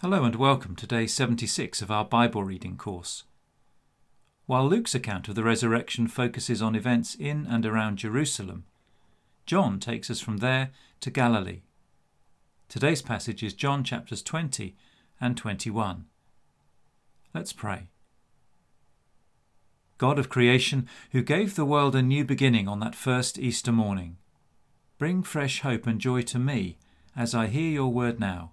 Hello and welcome to day 76 of our Bible reading course. While Luke's account of the resurrection focuses on events in and around Jerusalem, John takes us from there to Galilee. Today's passage is John chapters 20 and 21. Let's pray. God of creation, who gave the world a new beginning on that first Easter morning, bring fresh hope and joy to me as I hear your word now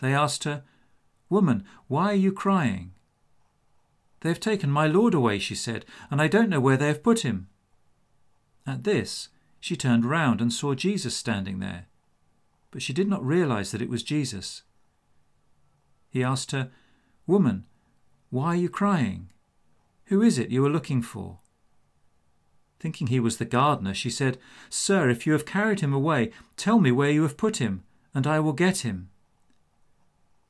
They asked her, Woman, why are you crying? They have taken my Lord away, she said, and I don't know where they have put him. At this, she turned round and saw Jesus standing there, but she did not realize that it was Jesus. He asked her, Woman, why are you crying? Who is it you are looking for? Thinking he was the gardener, she said, Sir, if you have carried him away, tell me where you have put him, and I will get him.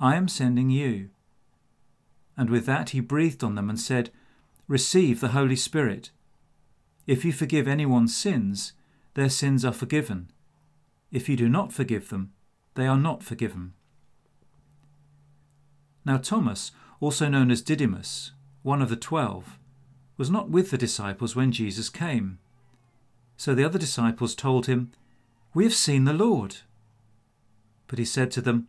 I am sending you. And with that he breathed on them and said, Receive the Holy Spirit. If you forgive anyone's sins, their sins are forgiven. If you do not forgive them, they are not forgiven. Now Thomas, also known as Didymus, one of the twelve, was not with the disciples when Jesus came. So the other disciples told him, We have seen the Lord. But he said to them,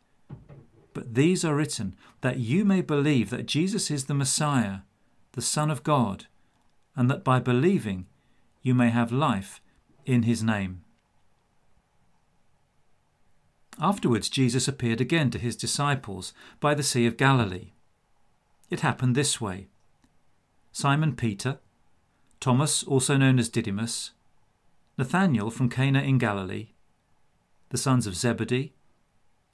But these are written that you may believe that Jesus is the Messiah, the Son of God, and that by believing you may have life in his name. Afterwards, Jesus appeared again to his disciples by the Sea of Galilee. It happened this way Simon Peter, Thomas, also known as Didymus, Nathanael from Cana in Galilee, the sons of Zebedee,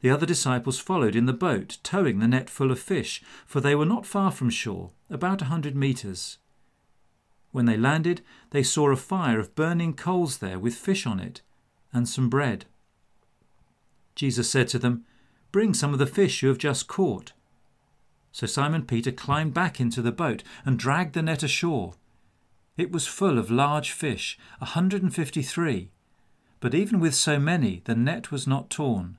The other disciples followed in the boat, towing the net full of fish, for they were not far from shore, about a hundred metres. When they landed, they saw a fire of burning coals there with fish on it, and some bread. Jesus said to them, Bring some of the fish you have just caught. So Simon Peter climbed back into the boat and dragged the net ashore. It was full of large fish, a hundred and fifty three. But even with so many, the net was not torn.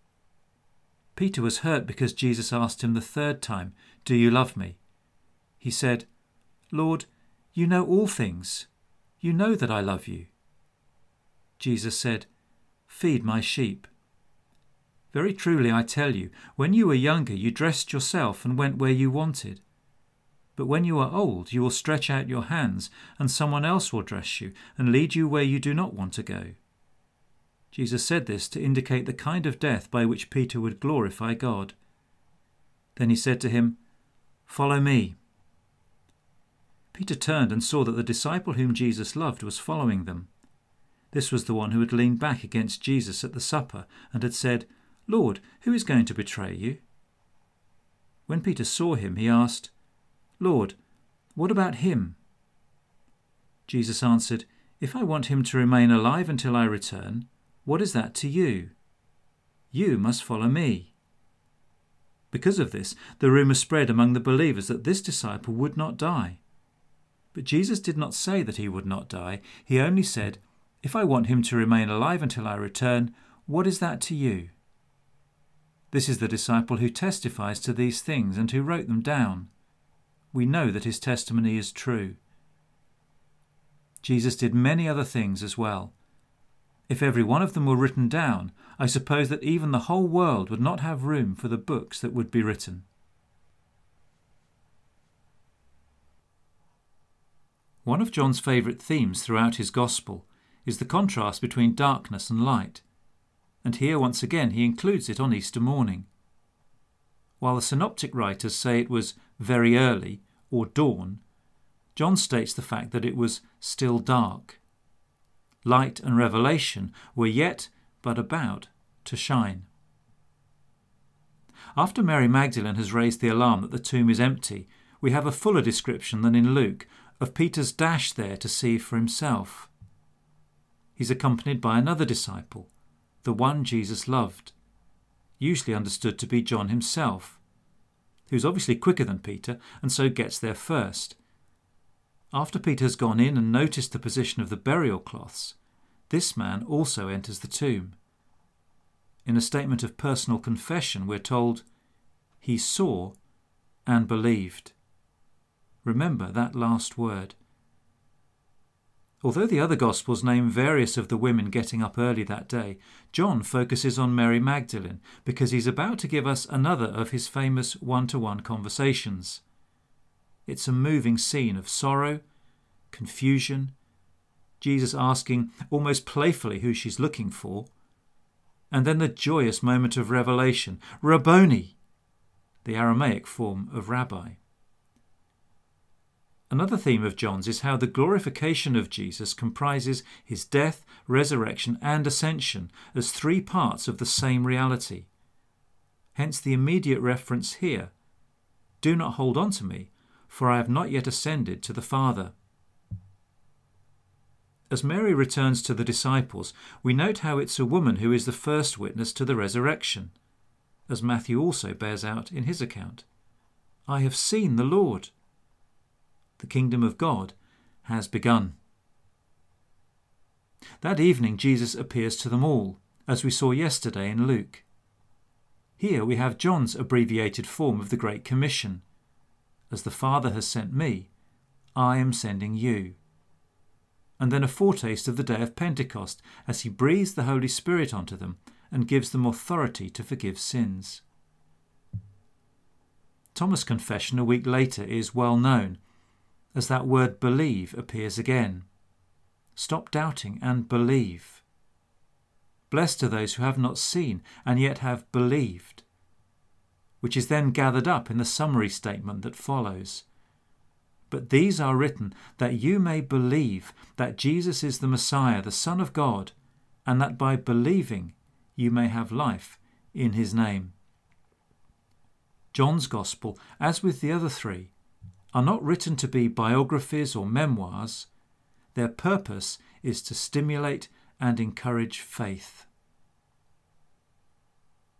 Peter was hurt because Jesus asked him the third time, Do you love me? He said, Lord, you know all things. You know that I love you. Jesus said, Feed my sheep. Very truly I tell you, when you were younger, you dressed yourself and went where you wanted. But when you are old, you will stretch out your hands, and someone else will dress you and lead you where you do not want to go. Jesus said this to indicate the kind of death by which Peter would glorify God. Then he said to him, Follow me. Peter turned and saw that the disciple whom Jesus loved was following them. This was the one who had leaned back against Jesus at the supper and had said, Lord, who is going to betray you? When Peter saw him, he asked, Lord, what about him? Jesus answered, If I want him to remain alive until I return, what is that to you? You must follow me. Because of this, the rumour spread among the believers that this disciple would not die. But Jesus did not say that he would not die. He only said, If I want him to remain alive until I return, what is that to you? This is the disciple who testifies to these things and who wrote them down. We know that his testimony is true. Jesus did many other things as well if every one of them were written down, I suppose that even the whole world would not have room for the books that would be written. One of John's favourite themes throughout his Gospel is the contrast between darkness and light, and here once again he includes it on Easter morning. While the synoptic writers say it was very early or dawn, John states the fact that it was still dark light and revelation were yet but about to shine. After Mary Magdalene has raised the alarm that the tomb is empty, we have a fuller description than in Luke of Peter's dash there to see for himself. He's accompanied by another disciple, the one Jesus loved, usually understood to be John himself, who's obviously quicker than Peter and so gets there first. After Peter has gone in and noticed the position of the burial cloths, this man also enters the tomb. In a statement of personal confession, we're told, He saw and believed. Remember that last word. Although the other Gospels name various of the women getting up early that day, John focuses on Mary Magdalene because he's about to give us another of his famous one to one conversations. It's a moving scene of sorrow, confusion, Jesus asking almost playfully who she's looking for, and then the joyous moment of revelation Rabboni, the Aramaic form of rabbi. Another theme of John's is how the glorification of Jesus comprises his death, resurrection, and ascension as three parts of the same reality. Hence the immediate reference here Do not hold on to me, for I have not yet ascended to the Father. As Mary returns to the disciples, we note how it's a woman who is the first witness to the resurrection, as Matthew also bears out in his account. I have seen the Lord the kingdom of God has begun. That evening, Jesus appears to them all, as we saw yesterday in Luke. Here we have John's abbreviated form of the Great Commission As the Father has sent me, I am sending you. And then a foretaste of the day of Pentecost, as he breathes the Holy Spirit onto them and gives them authority to forgive sins. Thomas' confession a week later is well known as that word believe appears again. Stop doubting and believe. Blessed are those who have not seen and yet have believed, which is then gathered up in the summary statement that follows. But these are written that you may believe that Jesus is the Messiah, the Son of God, and that by believing you may have life in his name. John's Gospel, as with the other three, are not written to be biographies or memoirs. Their purpose is to stimulate and encourage faith.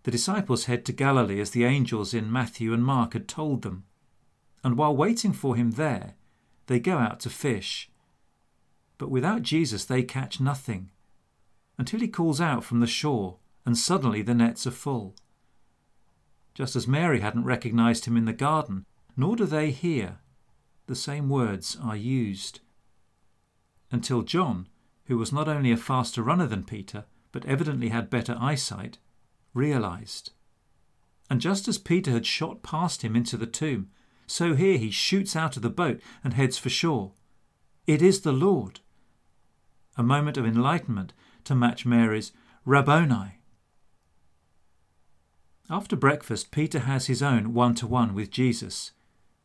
The disciples head to Galilee as the angels in Matthew and Mark had told them, and while waiting for him there, they go out to fish. But without Jesus, they catch nothing until he calls out from the shore, and suddenly the nets are full. Just as Mary hadn't recognized him in the garden, nor do they here. The same words are used. Until John, who was not only a faster runner than Peter, but evidently had better eyesight, realized. And just as Peter had shot past him into the tomb, so here he shoots out of the boat and heads for shore. It is the Lord. A moment of enlightenment to match Mary's Rabboni. After breakfast, Peter has his own one to one with Jesus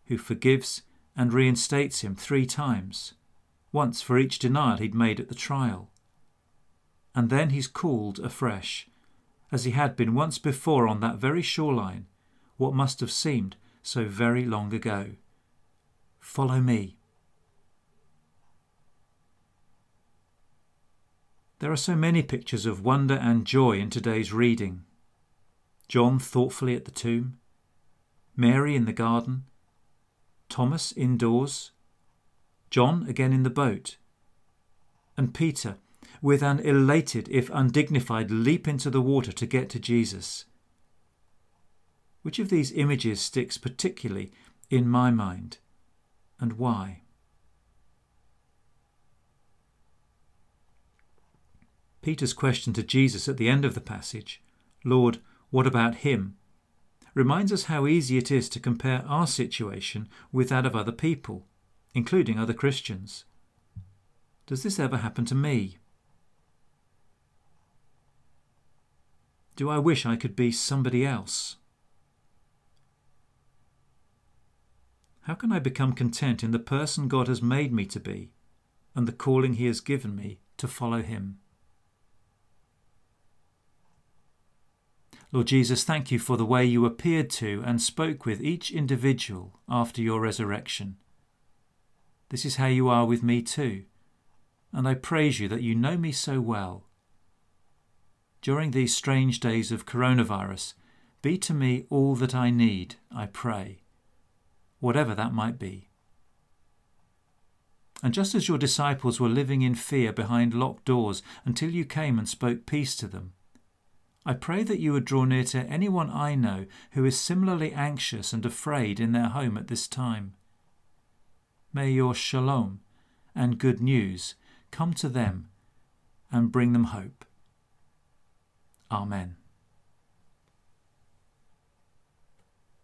who forgives and reinstates him three times, once for each denial he'd made at the trial. And then he's called afresh, as he had been once before on that very shoreline, what must have seemed so very long ago. Follow me. There are so many pictures of wonder and joy in today's reading. John thoughtfully at the tomb, Mary in the garden, Thomas indoors, John again in the boat, and Peter with an elated, if undignified, leap into the water to get to Jesus. Which of these images sticks particularly in my mind, and why? Peter's question to Jesus at the end of the passage, Lord, what about him? reminds us how easy it is to compare our situation with that of other people, including other Christians. Does this ever happen to me? Do I wish I could be somebody else? How can I become content in the person God has made me to be and the calling He has given me to follow Him? Lord Jesus, thank you for the way you appeared to and spoke with each individual after your resurrection. This is how you are with me too, and I praise you that you know me so well. During these strange days of coronavirus, be to me all that I need, I pray, whatever that might be. And just as your disciples were living in fear behind locked doors until you came and spoke peace to them, I pray that you would draw near to anyone I know who is similarly anxious and afraid in their home at this time. May your shalom and good news come to them and bring them hope. Amen.